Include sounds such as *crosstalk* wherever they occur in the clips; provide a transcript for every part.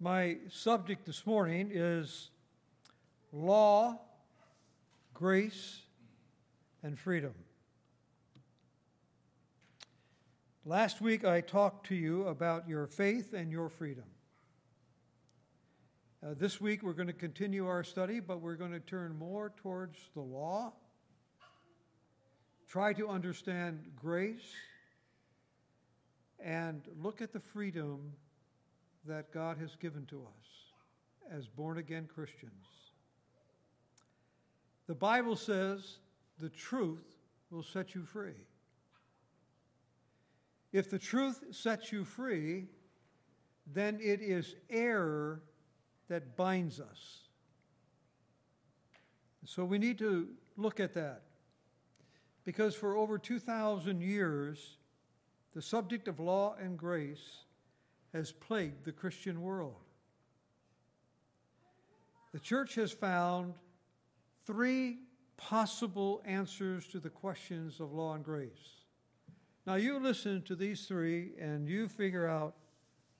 My subject this morning is law, grace, and freedom. Last week I talked to you about your faith and your freedom. Uh, this week we're going to continue our study, but we're going to turn more towards the law, try to understand grace, and look at the freedom that God has given to us as born again Christians. The Bible says the truth will set you free. If the truth sets you free, then it is error that binds us. So we need to look at that. Because for over 2,000 years, the subject of law and grace has plagued the Christian world. The church has found three possible answers to the questions of law and grace. Now, you listen to these three and you figure out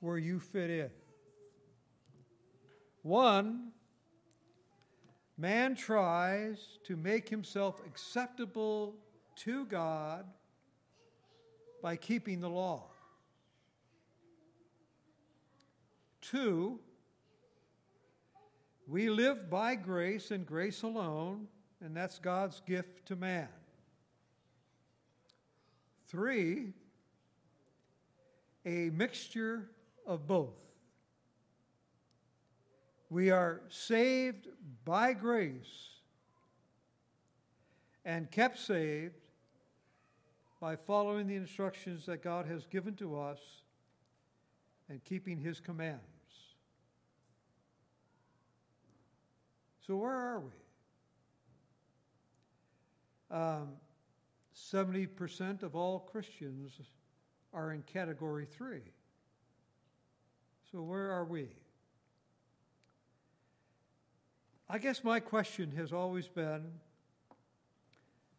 where you fit in. One, man tries to make himself acceptable to God by keeping the law. Two, we live by grace and grace alone, and that's God's gift to man. Three, a mixture of both. We are saved by grace and kept saved by following the instructions that God has given to us and keeping His commands. So, where are we? Um, 70% of all Christians are in category three. So, where are we? I guess my question has always been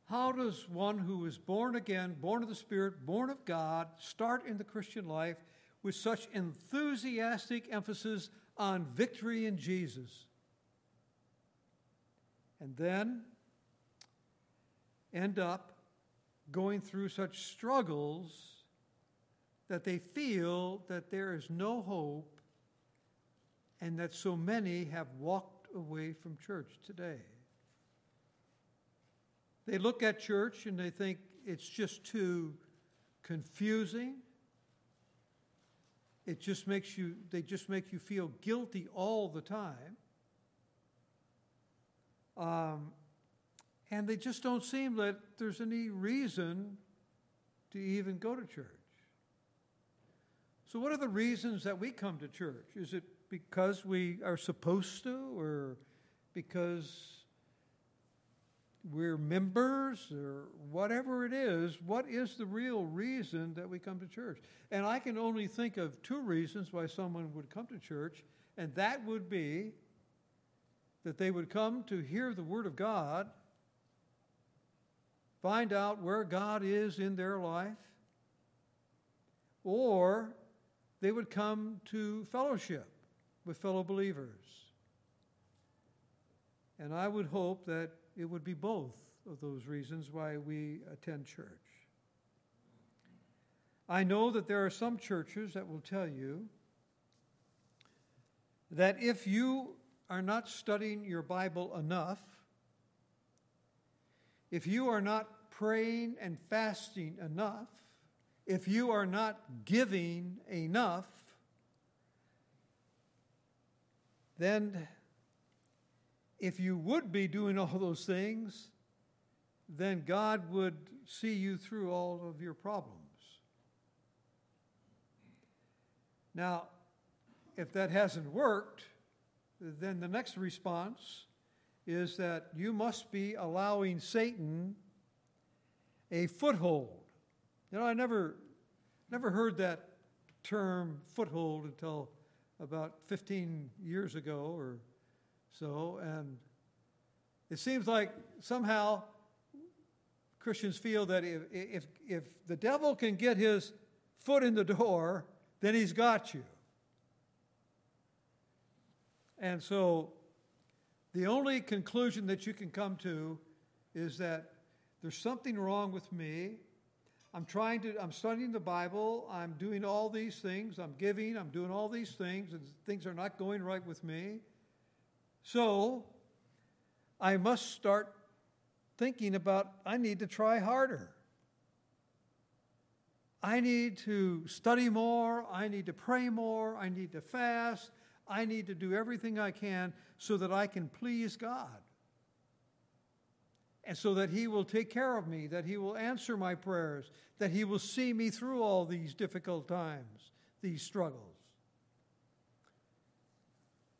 how does one who is born again, born of the Spirit, born of God, start in the Christian life with such enthusiastic emphasis on victory in Jesus? And then end up going through such struggles that they feel that there is no hope and that so many have walked away from church today. They look at church and they think it's just too confusing. It just makes you, they just make you feel guilty all the time. Um, and they just don't seem that there's any reason to even go to church. So, what are the reasons that we come to church? Is it because we are supposed to, or because we're members, or whatever it is? What is the real reason that we come to church? And I can only think of two reasons why someone would come to church, and that would be that they would come to hear the Word of God, find out where God is in their life, or they would come to fellowship with fellow believers. And I would hope that it would be both of those reasons why we attend church. I know that there are some churches that will tell you that if you are not studying your Bible enough, if you are not praying and fasting enough, if you are not giving enough, then if you would be doing all those things, then God would see you through all of your problems. Now, if that hasn't worked, then the next response is that you must be allowing Satan a foothold. You know, I never, never heard that term foothold until about 15 years ago or so, and it seems like somehow Christians feel that if, if, if the devil can get his foot in the door, then he's got you. And so the only conclusion that you can come to is that there's something wrong with me. I'm trying to, I'm studying the Bible, I'm doing all these things, I'm giving, I'm doing all these things, and things are not going right with me. So I must start thinking about I need to try harder. I need to study more. I need to pray more. I need to fast. I need to do everything I can so that I can please God. And so that He will take care of me, that He will answer my prayers, that He will see me through all these difficult times, these struggles.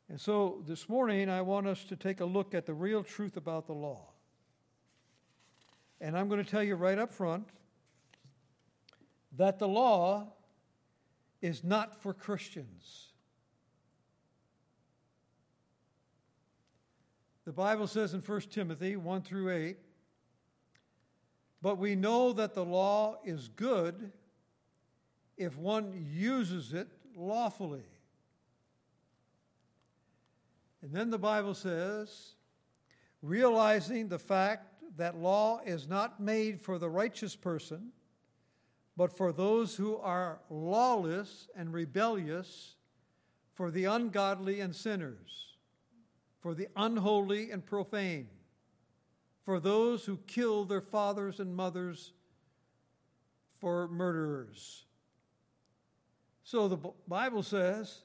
And so this morning, I want us to take a look at the real truth about the law. And I'm going to tell you right up front that the law is not for Christians. The Bible says in 1 Timothy 1 through 8, but we know that the law is good if one uses it lawfully. And then the Bible says, realizing the fact that law is not made for the righteous person, but for those who are lawless and rebellious, for the ungodly and sinners, for the unholy and profane, for those who kill their fathers and mothers, for murderers. So the Bible says,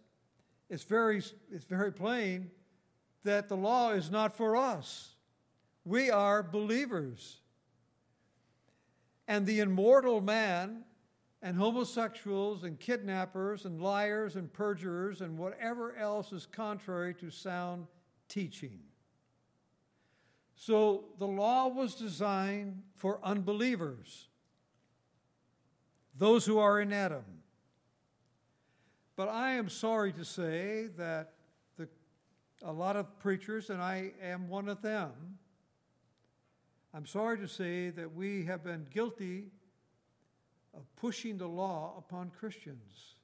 it's very, it's very plain that the law is not for us. We are believers. And the immortal man and homosexuals and kidnappers and liars and perjurers and whatever else is contrary to sound teaching. So the law was designed for unbelievers, those who are in Adam. But I am sorry to say that the, a lot of preachers, and I am one of them, I'm sorry to say that we have been guilty of pushing the law upon Christians.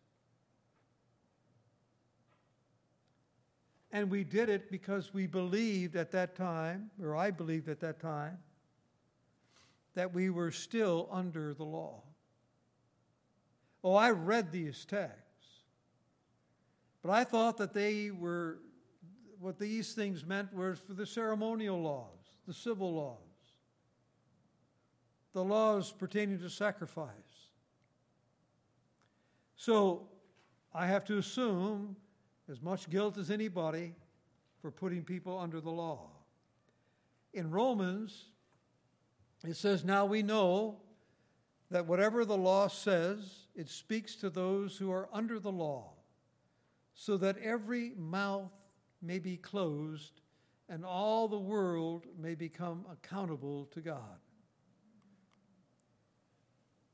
And we did it because we believed at that time, or I believed at that time, that we were still under the law. Oh, I read these texts, but I thought that they were, what these things meant was for the ceremonial laws, the civil laws the laws pertaining to sacrifice. So I have to assume as much guilt as anybody for putting people under the law. In Romans, it says, Now we know that whatever the law says, it speaks to those who are under the law, so that every mouth may be closed and all the world may become accountable to God.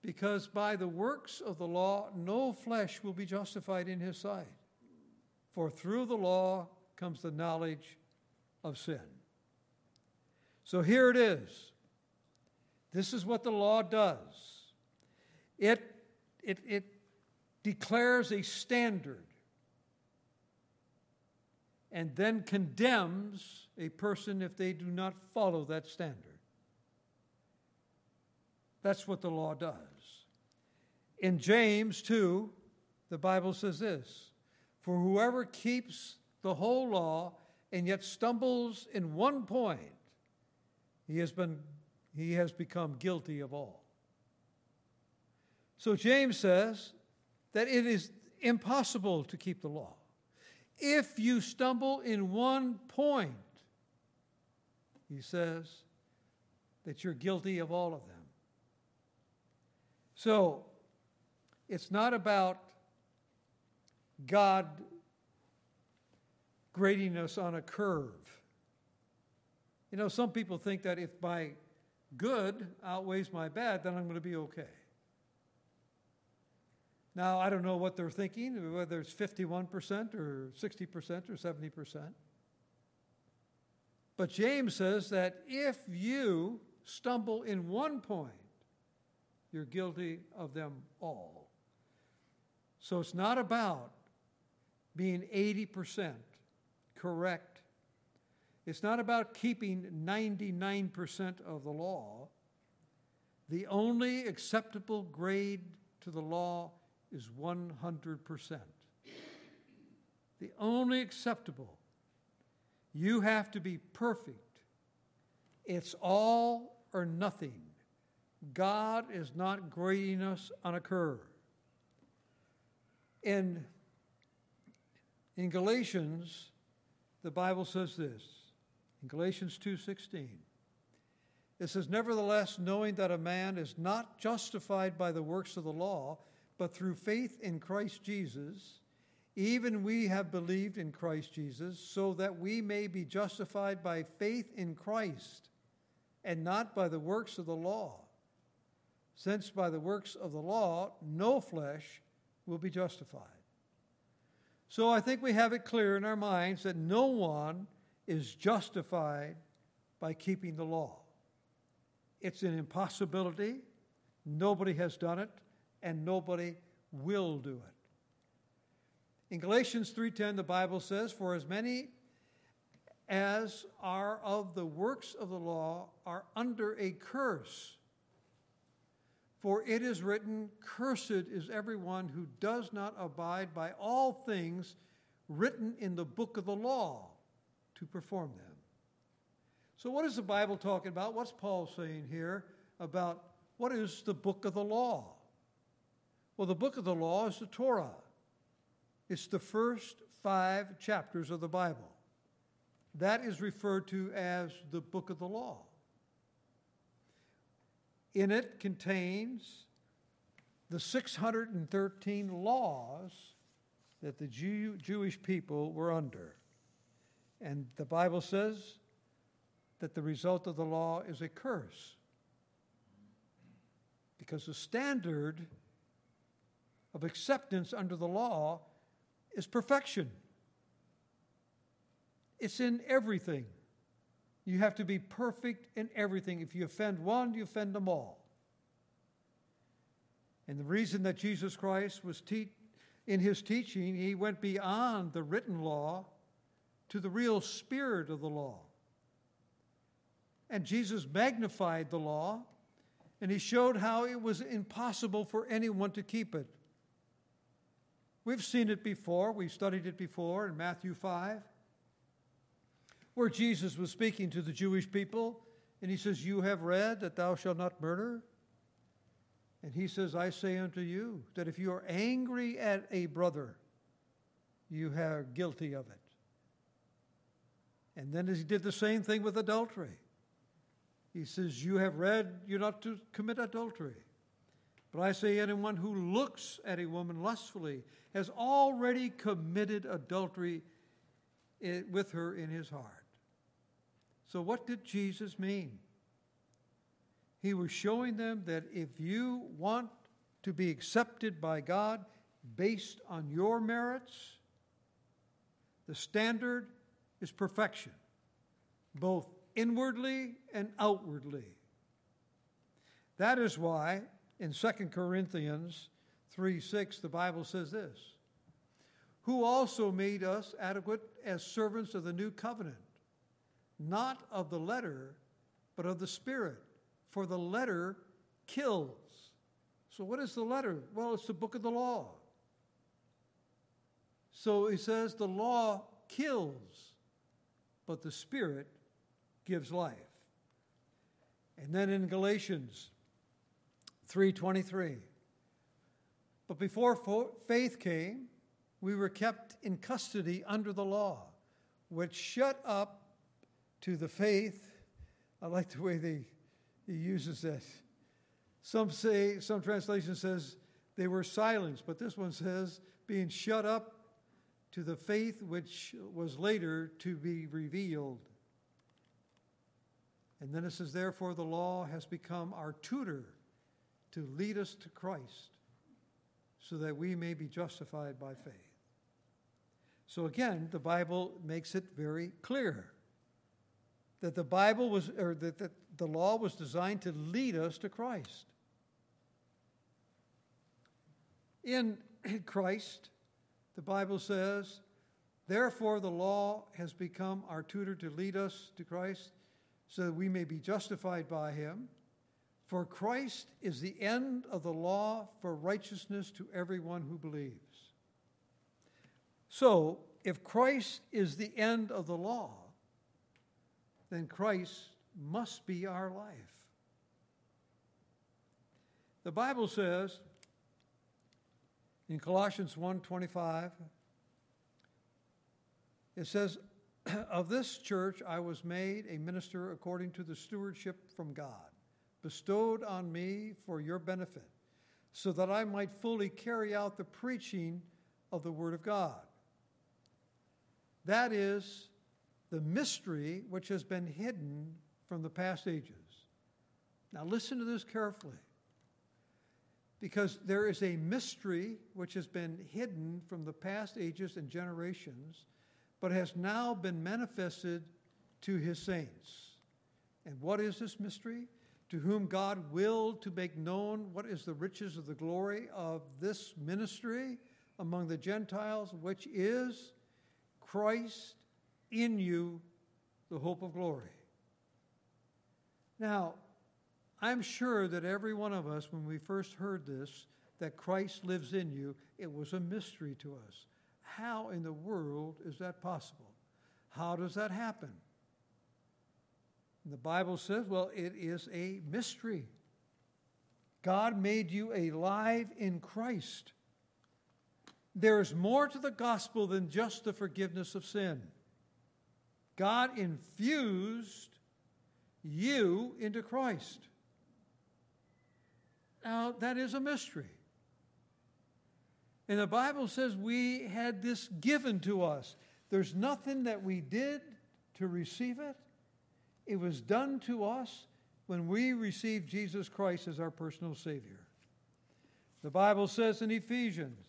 Because by the works of the law, no flesh will be justified in his sight. For through the law comes the knowledge of sin. So here it is. This is what the law does it, it, it declares a standard and then condemns a person if they do not follow that standard. That's what the law does. In James 2, the Bible says this For whoever keeps the whole law and yet stumbles in one point, he has, been, he has become guilty of all. So James says that it is impossible to keep the law. If you stumble in one point, he says that you're guilty of all of them. So it's not about God grading us on a curve. You know, some people think that if my good outweighs my bad, then I'm going to be okay. Now, I don't know what they're thinking, whether it's 51% or 60% or 70%. But James says that if you stumble in one point, you're guilty of them all. So it's not about being 80% correct. It's not about keeping 99% of the law. The only acceptable grade to the law is 100%. The only acceptable. You have to be perfect. It's all or nothing. God is not grading us on a curve. In, in Galatians, the Bible says this. In Galatians 2:16, it says, Nevertheless, knowing that a man is not justified by the works of the law, but through faith in Christ Jesus, even we have believed in Christ Jesus, so that we may be justified by faith in Christ, and not by the works of the law. Since by the works of the law, no flesh will be justified. So I think we have it clear in our minds that no one is justified by keeping the law. It's an impossibility. Nobody has done it, and nobody will do it. In Galatians 3:10 the Bible says, "For as many as are of the works of the law are under a curse. For it is written, Cursed is everyone who does not abide by all things written in the book of the law to perform them. So, what is the Bible talking about? What's Paul saying here about what is the book of the law? Well, the book of the law is the Torah, it's the first five chapters of the Bible. That is referred to as the book of the law. In it contains the 613 laws that the Jew, Jewish people were under. And the Bible says that the result of the law is a curse. Because the standard of acceptance under the law is perfection. It's in everything. You have to be perfect in everything. If you offend one, you offend them all. And the reason that Jesus Christ was te- in his teaching, he went beyond the written law to the real spirit of the law. And Jesus magnified the law, and he showed how it was impossible for anyone to keep it. We've seen it before, we've studied it before in Matthew 5, where Jesus was speaking to the Jewish people, and he says, You have read that thou shalt not murder? And he says, I say unto you that if you are angry at a brother, you are guilty of it. And then he did the same thing with adultery. He says, You have read you're not to commit adultery. But I say, anyone who looks at a woman lustfully has already committed adultery eh, with her in his heart. So, what did Jesus mean? He was showing them that if you want to be accepted by God based on your merits, the standard is perfection, both inwardly and outwardly. That is why in 2 Corinthians 3 6, the Bible says this Who also made us adequate as servants of the new covenant, not of the letter, but of the Spirit. For the letter kills. So, what is the letter? Well, it's the book of the law. So he says the law kills but the Spirit gives life. And then in Galatians 3:23 But before faith came we were kept in custody under the law which shut up to the faith I like the way they, he uses that some say some translation says they were silenced but this one says being shut up to the faith which was later to be revealed. And then it says, Therefore, the law has become our tutor to lead us to Christ so that we may be justified by faith. So again, the Bible makes it very clear that the Bible was, or that, the law was designed to lead us to Christ. In *clears throat* Christ, the Bible says Therefore, the law has become our tutor to lead us to Christ so that we may be justified by him. For Christ is the end of the law for righteousness to everyone who believes. So, if Christ is the end of the law, then Christ must be our life. The Bible says in Colossians 1:25 it says *clears throat* of this church I was made a minister according to the stewardship from God bestowed on me for your benefit so that I might fully carry out the preaching of the word of God. That is the mystery which has been hidden from the past ages. Now, listen to this carefully. Because there is a mystery which has been hidden from the past ages and generations, but has now been manifested to his saints. And what is this mystery? To whom God willed to make known what is the riches of the glory of this ministry among the Gentiles, which is Christ in you, the hope of glory. Now, I'm sure that every one of us, when we first heard this, that Christ lives in you, it was a mystery to us. How in the world is that possible? How does that happen? And the Bible says, well, it is a mystery. God made you alive in Christ. There is more to the gospel than just the forgiveness of sin. God infused you into Christ. Now, that is a mystery. And the Bible says we had this given to us. There's nothing that we did to receive it, it was done to us when we received Jesus Christ as our personal Savior. The Bible says in Ephesians,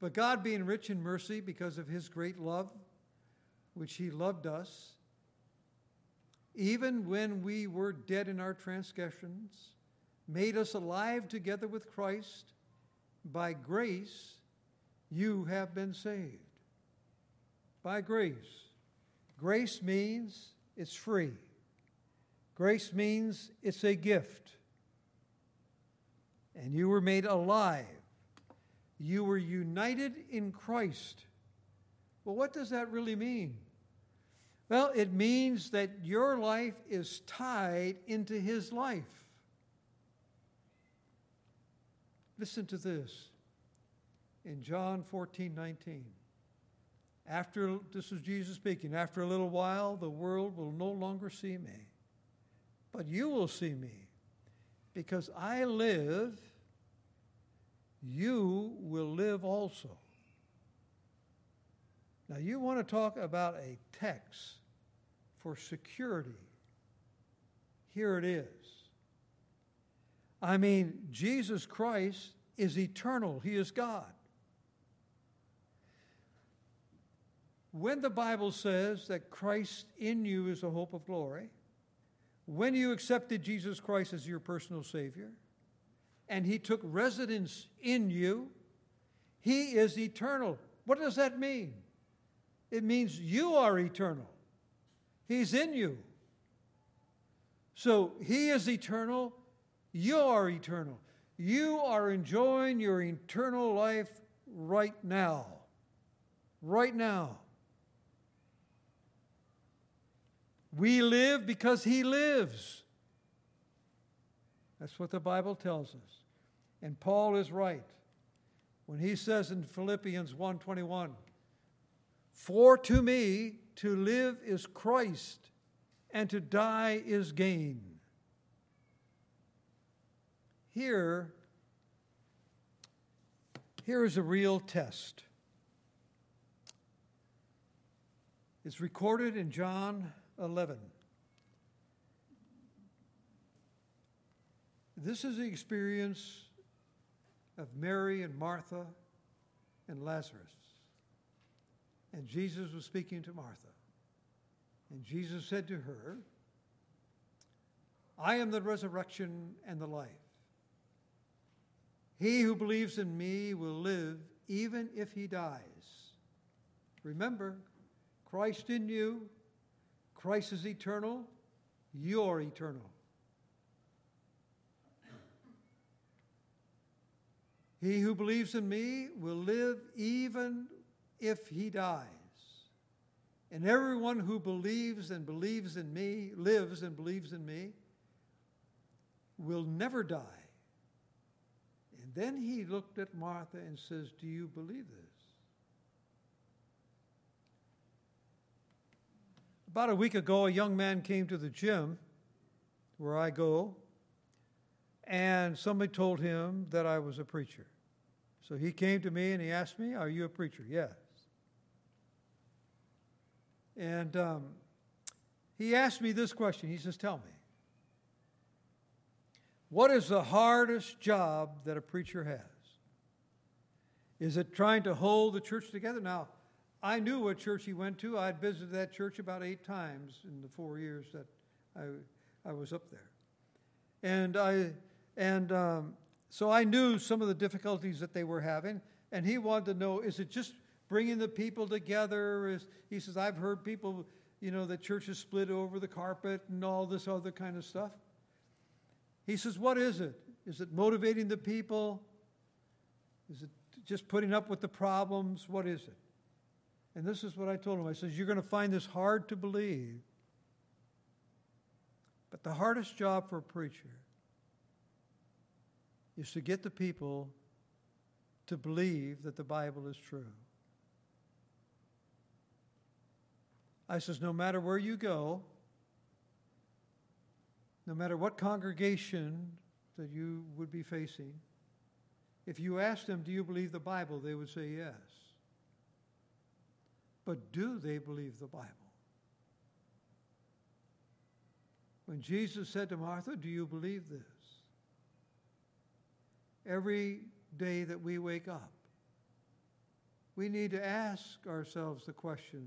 but God, being rich in mercy because of his great love, which he loved us, even when we were dead in our transgressions, made us alive together with Christ. By grace, you have been saved. By grace. Grace means it's free. Grace means it's a gift. And you were made alive. You were united in Christ. Well, what does that really mean? Well, it means that your life is tied into his life. Listen to this in John 14 19. After, this is Jesus speaking, after a little while, the world will no longer see me, but you will see me. Because I live, you will live also. Now, you want to talk about a text for security. Here it is. I mean, Jesus Christ is eternal, He is God. When the Bible says that Christ in you is the hope of glory, when you accepted Jesus Christ as your personal Savior, and He took residence in you, He is eternal. What does that mean? It means you are eternal. He's in you. So He is eternal. You are eternal. You are enjoying your eternal life right now. Right now. We live because He lives. That's what the Bible tells us. And Paul is right when he says in Philippians 1:21, "For to me to live is Christ, and to die is gain." Here here is a real test. It's recorded in John 11. This is the experience of Mary and Martha and Lazarus. And Jesus was speaking to Martha. And Jesus said to her, I am the resurrection and the life. He who believes in me will live even if he dies. Remember, Christ in you, Christ is eternal, you're eternal. He who believes in me will live even if he dies. And everyone who believes and believes in me, lives and believes in me, will never die. And then he looked at Martha and says, Do you believe this? About a week ago, a young man came to the gym where I go, and somebody told him that I was a preacher. So he came to me and he asked me, Are you a preacher? Yes. And um, he asked me this question. He says, Tell me, what is the hardest job that a preacher has? Is it trying to hold the church together? Now, I knew what church he went to. I'd visited that church about eight times in the four years that I, I was up there. And, I, and um, so I knew some of the difficulties that they were having. And he wanted to know is it just bringing the people together? He says, I've heard people, you know, the church is split over the carpet and all this other kind of stuff. He says, What is it? Is it motivating the people? Is it just putting up with the problems? What is it? And this is what I told him. I says, You're going to find this hard to believe. But the hardest job for a preacher is to get the people to believe that the Bible is true. I says, no matter where you go, no matter what congregation that you would be facing, if you ask them, Do you believe the Bible? they would say yes. But do they believe the Bible? When Jesus said to Martha, Do you believe this? Every day that we wake up, we need to ask ourselves the question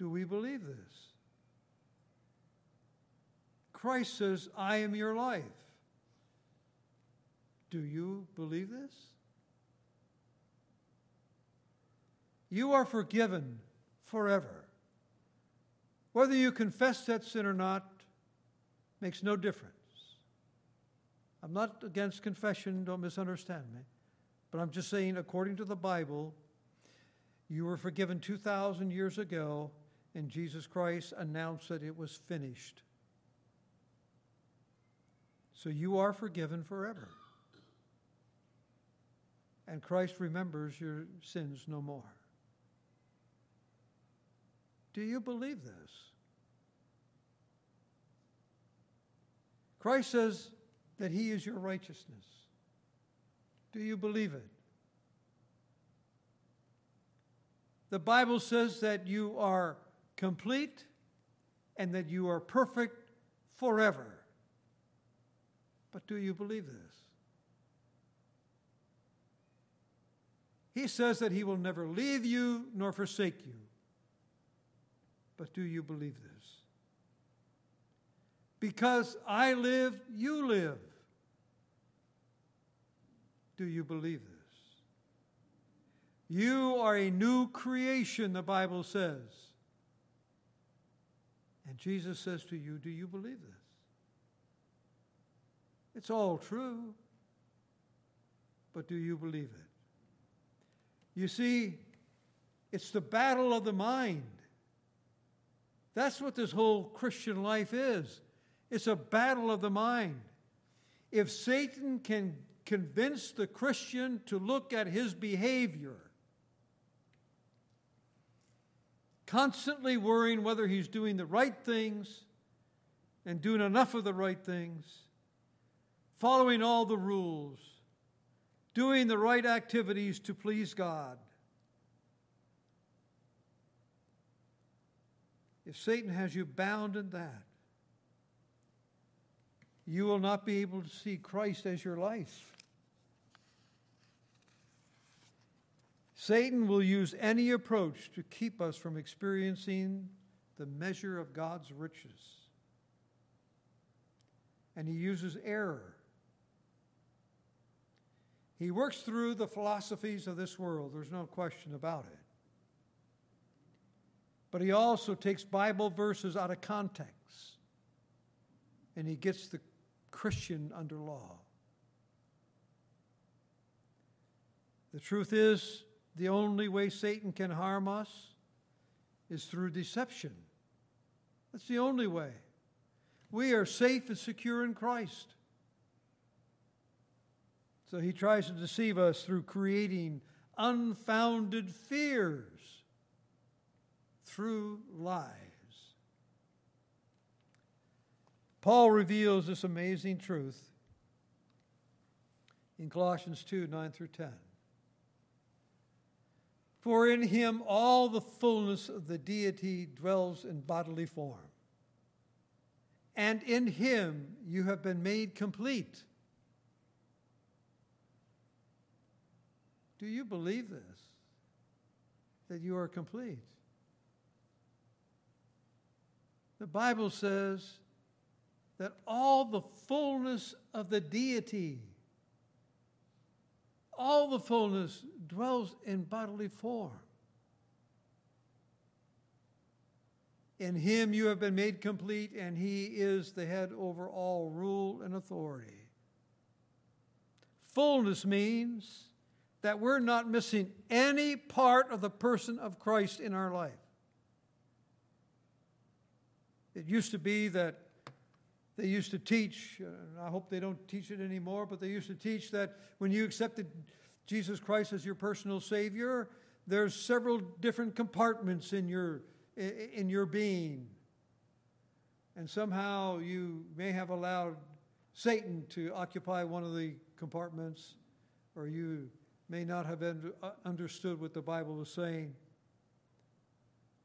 Do we believe this? Christ says, I am your life. Do you believe this? you are forgiven forever. Whether you confess that sin or not makes no difference. I'm not against confession, don't misunderstand me. But I'm just saying, according to the Bible, you were forgiven 2,000 years ago, and Jesus Christ announced that it was finished. So you are forgiven forever. And Christ remembers your sins no more. Do you believe this? Christ says that He is your righteousness. Do you believe it? The Bible says that you are complete and that you are perfect forever. But do you believe this? He says that He will never leave you nor forsake you. But do you believe this? Because I live, you live. Do you believe this? You are a new creation, the Bible says. And Jesus says to you, Do you believe this? It's all true, but do you believe it? You see, it's the battle of the mind. That's what this whole Christian life is it's a battle of the mind. If Satan can convince the Christian to look at his behavior, constantly worrying whether he's doing the right things and doing enough of the right things, following all the rules, doing the right activities to please God, If Satan has you bound in that, you will not be able to see Christ as your life. Satan will use any approach to keep us from experiencing the measure of God's riches. And he uses error. He works through the philosophies of this world, there's no question about it. but he also takes Bible verses out of context and he gets the Christian under law. The truth is, the only way Satan can harm us is through deception. That's the only way. We are safe and secure in Christ. So he tries to deceive us through creating unfounded fears through lies. Paul reveals this amazing truth in Colossians 2 9 through 10. For in him all the fullness of the deity dwells in bodily form. And in him you have been made complete. Do you believe this? That you are complete? The Bible says that all the fullness of the deity all the fullness dwells in bodily form. In him you have been made complete, and he is the head over all rule and authority. Fullness means that we're not missing any part of the person of Christ in our life. It used to be that they used to teach, I hope they don't teach it anymore, but they used to teach that when you accepted Jesus Christ as your personal Savior, there's several different compartments in your, in your being. And somehow you may have allowed Satan to occupy one of the compartments, or you may not have uh, understood what the Bible was saying.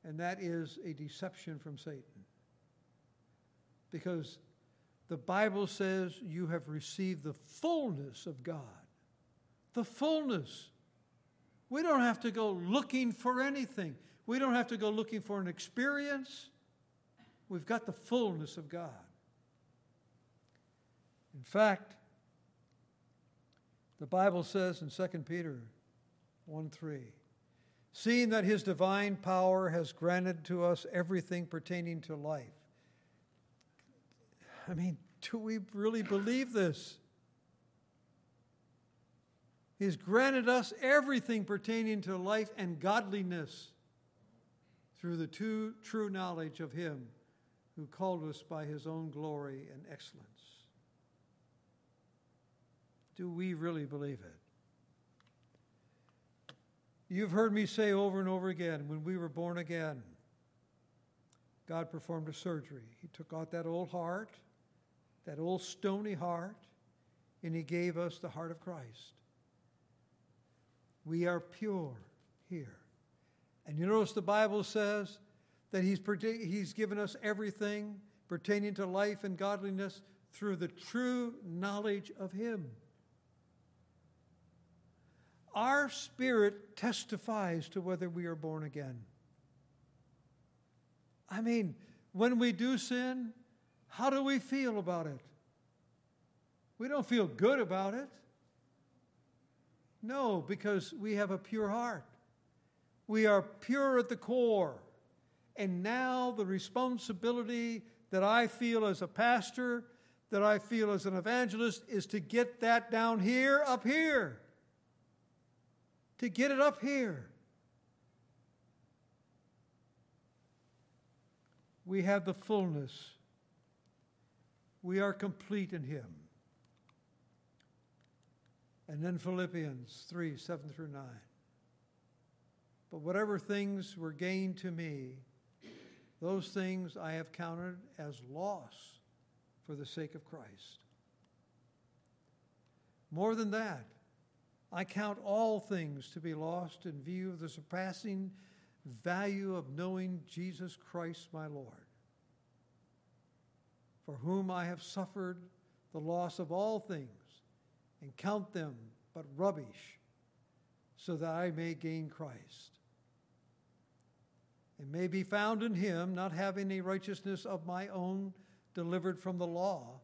And that is a deception from Satan. Because the Bible says you have received the fullness of God. The fullness. We don't have to go looking for anything, we don't have to go looking for an experience. We've got the fullness of God. In fact, the Bible says in 2 Peter 1 3, seeing that his divine power has granted to us everything pertaining to life I mean, do we really believe this? He's granted us everything pertaining to life and godliness through the two, true knowledge of Him who called us by His own glory and excellence. Do we really believe it? You've heard me say over and over again when we were born again, God performed a surgery. He took out that old heart that old stony heart, and He gave us the heart of Christ. We are pure here. And you notice the Bible says that He's, he's given us everything pertaining to life and godliness through the true knowledge of Him. Our spirit testifies to whether we are born again. I mean, when we do sin, how do we feel about it? We don't feel good about it. No, because we have a pure heart. We are pure at the core. And now the responsibility that I feel as a pastor, that I feel as an evangelist, is to get that down here, up here. To get it up here. We have the fullness we are complete in Him. And then Philippians 3 7 through 9. But whatever things were gained to me, those things I have counted as loss for the sake of Christ. More than that, I count all things to be lost in view of the surpassing value of knowing Jesus Christ my Lord for whom I have suffered the loss of all things, and count them but rubbish, so that I may gain Christ. And may be found in him, not having a righteousness of my own delivered from the law,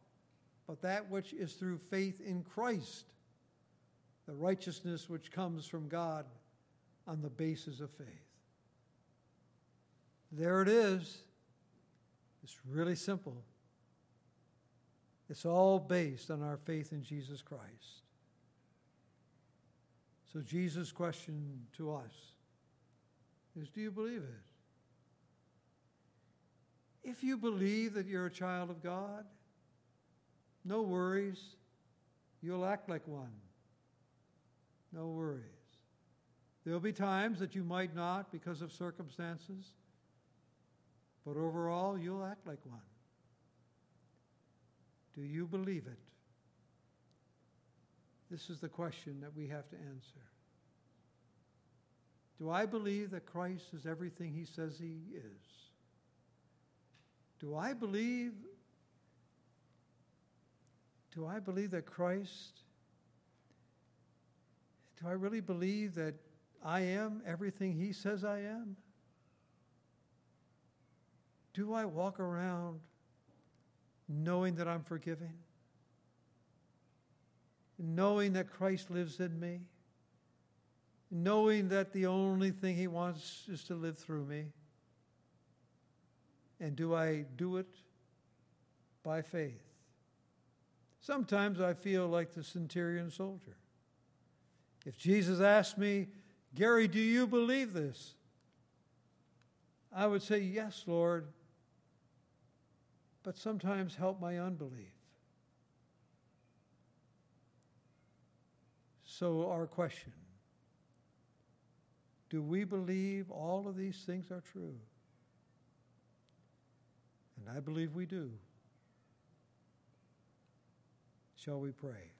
but that which is through faith in Christ, the righteousness which comes from God on the basis of faith. There it is. It's really simple. It's all based on our faith in Jesus Christ. So, Jesus' question to us is Do you believe it? If you believe that you're a child of God, no worries. You'll act like one. No worries. There'll be times that you might not because of circumstances, but overall, you'll act like one. Do you believe it? This is the question that we have to answer. Do I believe that Christ is everything he says he is? Do I believe do I believe that Christ do I really believe that I am everything he says I am? Do I walk around knowing that I'm forgiven? Knowing that Christ lives in me? Knowing that the only thing he wants is to live through me? And do I do it by faith? Sometimes I feel like the centurion soldier. If Jesus asked me, Gary, do you believe this? I would say, Yes, Lord, but sometimes help my unbelief. So, our question do we believe all of these things are true? And I believe we do. Shall we pray?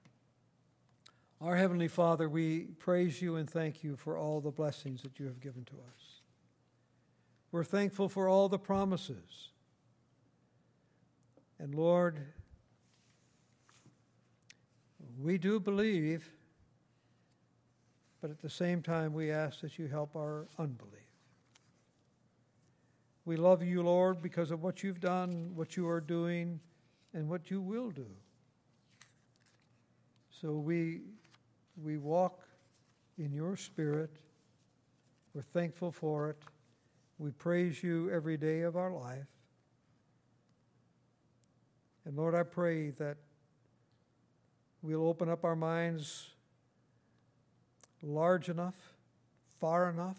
Our Heavenly Father, we praise you and thank you for all the blessings that you have given to us. We're thankful for all the promises. And Lord, we do believe, but at the same time, we ask that you help our unbelief. We love you, Lord, because of what you've done, what you are doing, and what you will do. So we, we walk in your spirit. We're thankful for it. We praise you every day of our life. And Lord, I pray that we'll open up our minds large enough, far enough,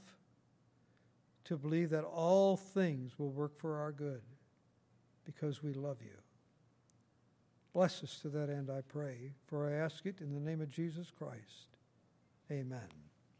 to believe that all things will work for our good because we love you. Bless us to that end, I pray, for I ask it in the name of Jesus Christ. Amen.